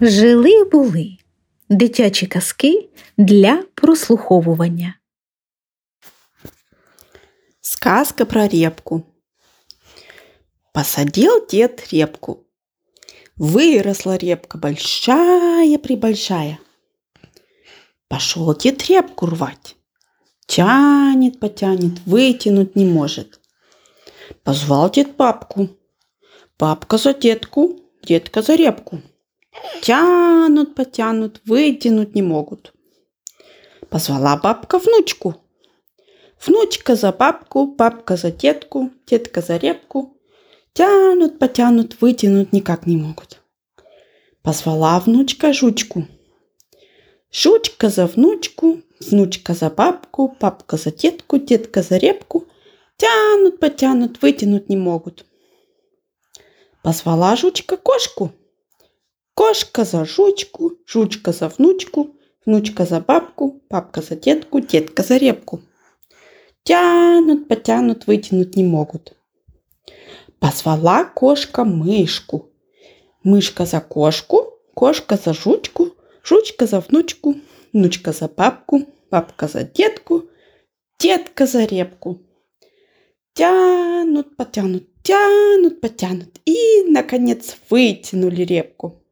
Жили були дитячі казки для прослуховування. Сказка про репку. Посадил дед репку. Выросла репка большая-пребольшая. Пошел дед репку рвать. Тянет, потянет, вытянуть не может. Позвал дед папку. Папка за детку, детка за репку. Тянут, потянут, вытянуть не могут. Позвала бабка внучку. Внучка за бабку, бабка за детку, детка за репку. Тянут, потянут, вытянуть никак не могут. Позвала внучка жучку. Жучка за внучку, внучка за бабку, бабка за детку, детка за репку. Тянут, потянут, вытянуть не могут. Позвала жучка кошку. Кошка за жучку, жучка за внучку, внучка за бабку, бабка за детку, детка за репку. Тянут, потянут, вытянуть не могут. Позвала кошка мышку. Мышка за кошку, кошка за жучку, жучка за внучку, внучка за бабку, бабка за детку, детка за репку. Тянут, потянут, тянут, потянут и, наконец, вытянули репку.